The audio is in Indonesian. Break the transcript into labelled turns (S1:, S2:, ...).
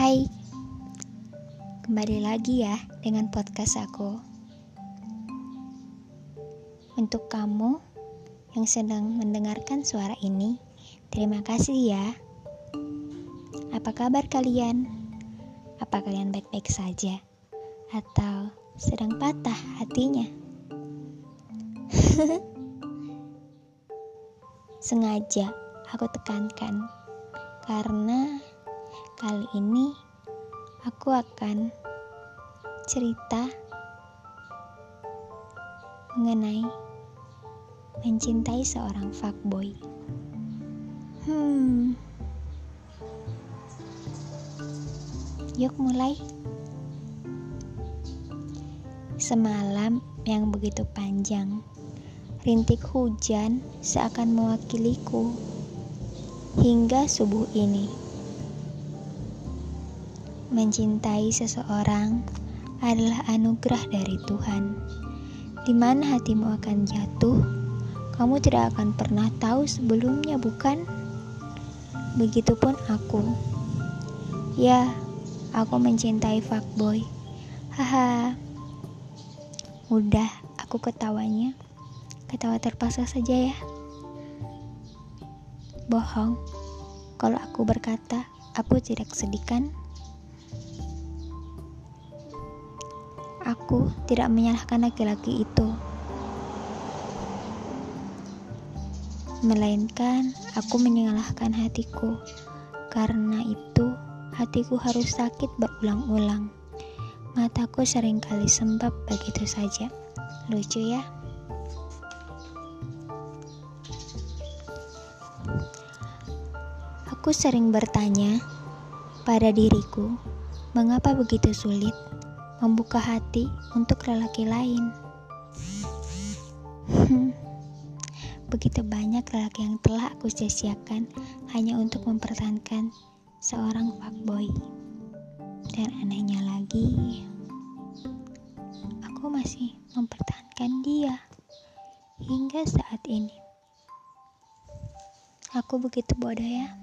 S1: Hai, kembali lagi ya dengan podcast aku. Untuk kamu yang sedang mendengarkan suara ini, terima kasih ya. Apa kabar kalian? Apa kalian baik-baik saja? Atau sedang patah hatinya? Sengaja aku tekankan karena kali ini aku akan cerita mengenai mencintai seorang fuckboy. Hmm. Yuk mulai. Semalam yang begitu panjang, rintik hujan seakan mewakiliku hingga subuh ini. Mencintai seseorang adalah anugerah dari Tuhan. Di mana hatimu akan jatuh, kamu tidak akan pernah tahu sebelumnya, bukan? Begitupun aku. Ya, aku mencintai fuckboy. Haha. Udah, aku ketawanya. Ketawa terpaksa saja ya bohong kalau aku berkata aku tidak sedih kan? Aku tidak menyalahkan laki-laki itu. Melainkan aku menyalahkan hatiku. Karena itu hatiku harus sakit berulang-ulang. Mataku sering kali sembab begitu saja. Lucu ya? Aku sering bertanya pada diriku, mengapa begitu sulit membuka hati untuk lelaki lain? begitu banyak lelaki yang telah aku sia-siakan hanya untuk mempertahankan seorang fuckboy. Dan anehnya lagi, aku masih mempertahankan dia hingga saat ini. Aku begitu bodoh ya.